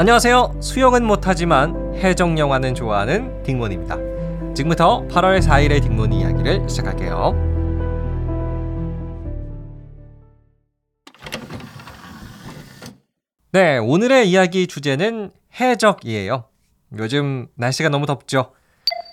안녕하세요. 수영은 못하지만 해적 영화는 좋아하는 딩몬입니다. 지금부터 8월 4일의 딩몬 이야기를 시작할게요. 네, 오늘의 이야기 주제는 해적이에요. 요즘 날씨가 너무 덥죠.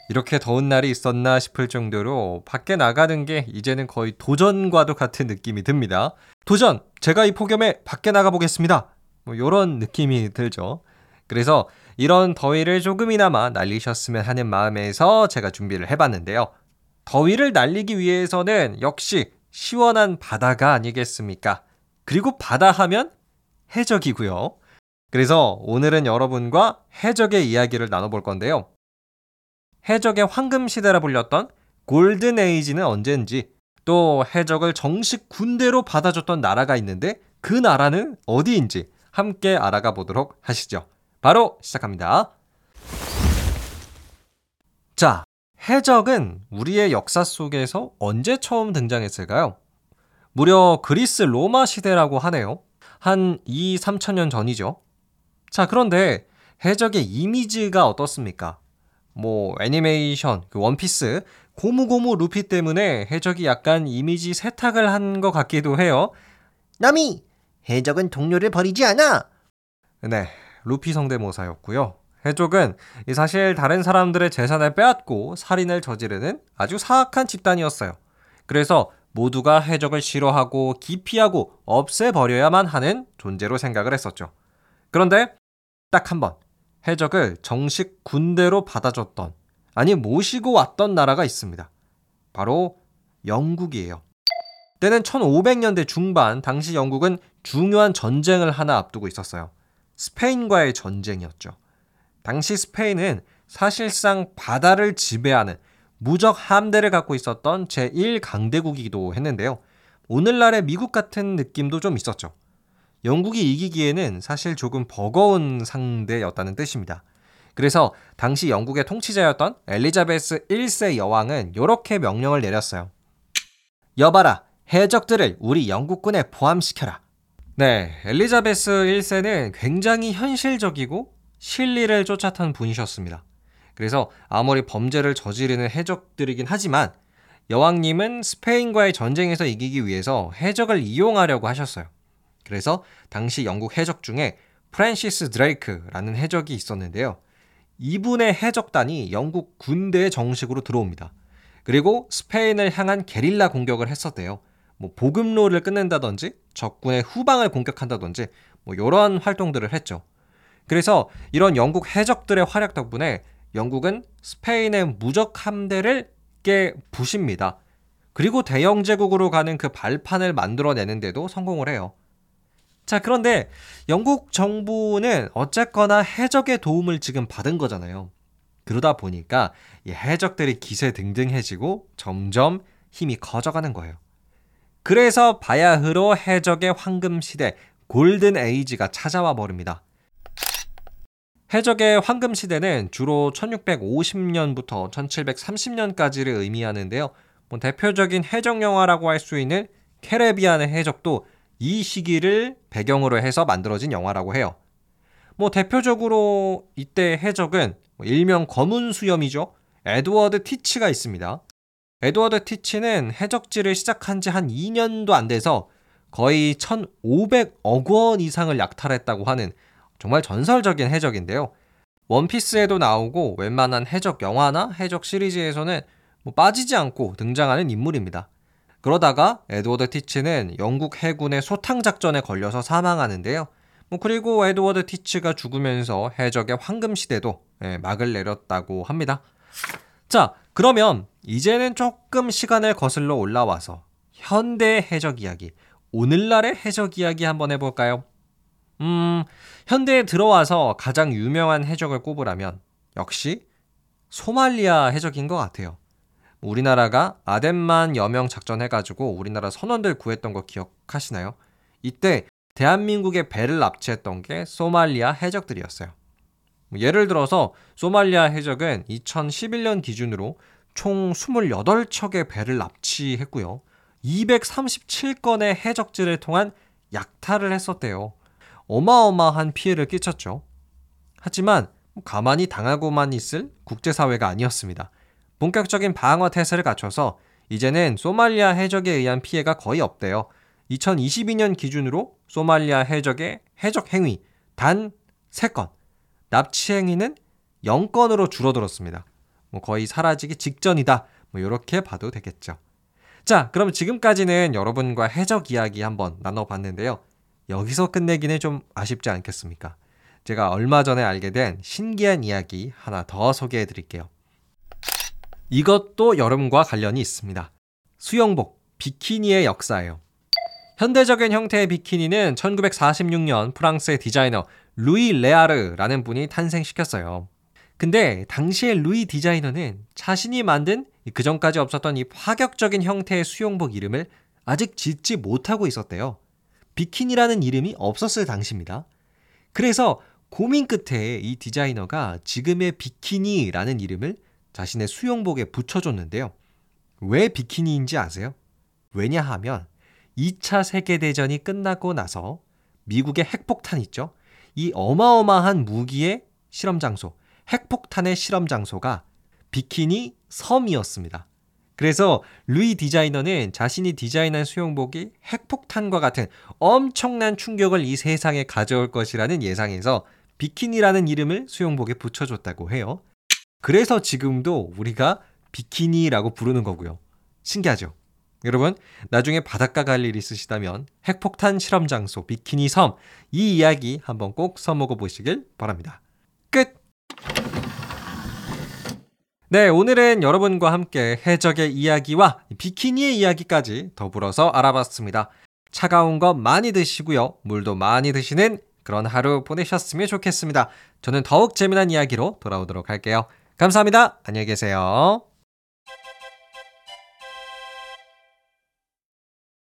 이렇게 더운 날이 있었나 싶을 정도로 밖에 나가는 게 이제는 거의 도전과도 같은 느낌이 듭니다. 도전! 제가 이 폭염에 밖에 나가보겠습니다. 뭐, 이런 느낌이 들죠. 그래서 이런 더위를 조금이나마 날리셨으면 하는 마음에서 제가 준비를 해봤는데요. 더위를 날리기 위해서는 역시 시원한 바다가 아니겠습니까? 그리고 바다 하면 해적이고요. 그래서 오늘은 여러분과 해적의 이야기를 나눠볼 건데요. 해적의 황금 시대라 불렸던 골든 에이지는 언제인지 또 해적을 정식 군대로 받아줬던 나라가 있는데 그 나라는 어디인지 함께 알아가 보도록 하시죠. 바로 시작합니다. 자, 해적은 우리의 역사 속에서 언제 처음 등장했을까요? 무려 그리스 로마 시대라고 하네요. 한 2, 3천 년 전이죠. 자, 그런데 해적의 이미지가 어떻습니까? 뭐 애니메이션, 그 원피스, 고무고무 루피 때문에 해적이 약간 이미지 세탁을 한 것 같기도 해요. 나미, 해적은 동료를 버리지 않아. 네, 루피 성대모사였고요. 해적은 사실 다른 사람들의 재산을 빼앗고 살인을 저지르는 아주 사악한 집단이었어요. 그래서 모두가 해적을 싫어하고 기피하고 없애버려야만 하는 존재로 생각을 했었죠. 그런데 딱 한 번 해적을 정식 군대로 받아줬던 아니 모시고 왔던 나라가 있습니다. 바로 영국이에요. 때는 1500년대 중반 당시 영국은 중요한 전쟁을 하나 앞두고 있었어요. 스페인과의 전쟁이었죠. 당시 스페인은 사실상 바다를 지배하는 무적 함대를 갖고 있었던 제1강대국이기도 했는데요. 오늘날의 미국 같은 느낌도 좀 있었죠. 영국이 이기기에는 사실 조금 버거운 상대였다는 뜻입니다. 그래서 당시 영국의 통치자였던 엘리자베스 1세 여왕은 이렇게 명령을 내렸어요. 여봐라, 해적들을 우리 영국군에 포함시켜라. 네, 엘리자베스 1세는 굉장히 현실적이고 실리를 쫓았던 분이셨습니다. 그래서 아무리 범죄를 저지르는 해적들이긴 하지만 여왕님은 스페인과의 전쟁에서 이기기 위해서 해적을 이용하려고 하셨어요. 그래서 당시 영국 해적 중에 프랜시스 드레이크라는 해적이 있었는데요. 이분의 해적단이 영국 군대에 정식으로 들어옵니다. 그리고 스페인을 향한 게릴라 공격을 했었대요. 뭐 보급로를 끊는다든지 적군의 후방을 공격한다든지 뭐 이런 활동들을 했죠. 그래서 이런 영국 해적들의 활약 덕분에 영국은 스페인의 무적 함대를 깨 부십니다. 그리고 대영 제국으로 가는 그 발판을 만들어내는데도 성공을 해요. 자, 그런데 영국 정부는 어쨌거나 해적의 도움을 지금 받은 거잖아요. 그러다 보니까 이 해적들이 기세 등등해지고 점점 힘이 커져가는 거예요. 그래서 바야흐로 해적의 황금 시대 골든 에이지가 찾아와 버립니다. 해적의 황금 시대는 주로 1650년부터 1730년까지를 의미하는데요. 뭐 대표적인 해적 영화라고 할 수 있는 캐레비안의 해적도 이 시기를 배경으로 해서 만들어진 영화라고 해요. 뭐 대표적으로 이때 해적은 뭐 일명 검은 수염이죠. 에드워드 티치가 있습니다. 에드워드 티치는 해적지를 시작한 지 한 2년도 안 돼서 거의 1,500억 원 이상을 약탈했다고 하는 정말 전설적인 해적인데요. 원피스에도 나오고 웬만한 해적 영화나 해적 시리즈에서는 뭐 빠지지 않고 등장하는 인물입니다. 그러다가 에드워드 티치는 영국 해군의 소탕 작전에 걸려서 사망하는데요. 뭐 그리고 에드워드 티치가 죽으면서 해적의 황금 시대도 예, 막을 내렸다고 합니다. 자, 그러면 이제는 조금 시간을 거슬러 올라와서 현대 해적 이야기, 오늘날의 해적 이야기 한번 해볼까요? 음, 현대에 들어와서 가장 유명한 해적을 꼽으라면 역시 소말리아 해적인 것 같아요. 우리나라가 아덴만 여명 작전 해가지고 우리나라 선원들 구했던 거 기억하시나요? 이때 대한민국의 배를 납치했던 게 소말리아 해적들이었어요. 뭐 예를 들어서 소말리아 해적은 2011년 기준으로 총 28척의 배를 납치했고요. 237건의 해적지를 통한 약탈을 했었대요. 어마어마한 피해를 끼쳤죠. 하지만 가만히 당하고만 있을 국제사회가 아니었습니다. 본격적인 방어 태세를 갖춰서 이제는 소말리아 해적에 의한 피해가 거의 없대요. 2022년 기준으로 소말리아 해적의 해적 행위 단 3건, 납치 행위는 0건으로 줄어들었습니다. 뭐 거의 사라지기 직전이다. 뭐 이렇게 봐도 되겠죠. 자, 그럼 지금까지는 여러분과 해적 이야기 한번 나눠봤는데요. 여기서 끝내기는 좀 아쉽지 않겠습니까? 제가 얼마 전에 알게 된 신기한 이야기 하나 더 소개해 드릴게요. 이것도 여름과 관련이 있습니다. 수영복, 비키니의 역사예요. 현대적인 형태의 비키니는 1946년 프랑스의 디자이너 루이 레아르라는 분이 탄생시켰어요. 근데 당시의 루이 디자이너는 자신이 만든 그 전까지 없었던 이 파격적인 형태의 수영복 이름을 아직 짓지 못하고 있었대요. 비키니라는 이름이 없었을 당시입니다. 그래서 고민 끝에 이 디자이너가 지금의 비키니라는 이름을 자신의 수영복에 붙여줬는데요. 왜 비키니인지 아세요? 왜냐하면 2차 세계대전이 끝나고 나서 미국의 핵폭탄 있죠? 이 어마어마한 무기의 실험 장소, 핵폭탄의 실험 장소가 비키니 섬이었습니다. 그래서 루이 디자이너는 자신이 디자인한 수영복이 핵폭탄과 같은 엄청난 충격을 이 세상에 가져올 것이라는 예상에서 비키니라는 이름을 수영복에 붙여줬다고 해요. 그래서 지금도 우리가 비키니라고 부르는 거고요. 신기하죠? 여러분, 나중에 바닷가 갈 일 있으시다면 핵폭탄 실험 장소 비키니 섬 이 이야기 한번 꼭 써먹어 보시길 바랍니다. 끝! 네, 오늘은 여러분과 함께 해적의 이야기와 비키니의 이야기까지 더불어서 알아봤습니다. 차가운 거 많이 드시고요. 물도 많이 드시는 그런 하루 보내셨으면 좋겠습니다. 저는 더욱 재미난 이야기로 돌아오도록 할게요. 감사합니다. 안녕히 계세요.